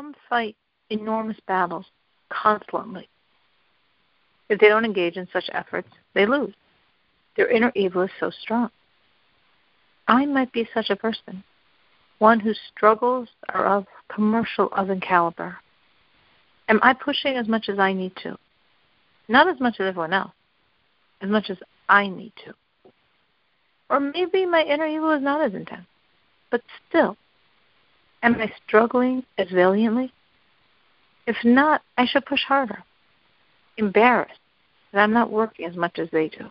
some fight enormous battles constantly. If they don't engage in such efforts, they lose. Their inner evil is so strong. I might be such a person, one whose struggles are of commercial oven caliber. Am I pushing as much as I need to? Not as much as everyone else, as much as I need to. Or maybe my inner evil is not as intense, but still, am I struggling as valiantly? If not, I should push harder. Embarrassed that I'm not working as much as they do.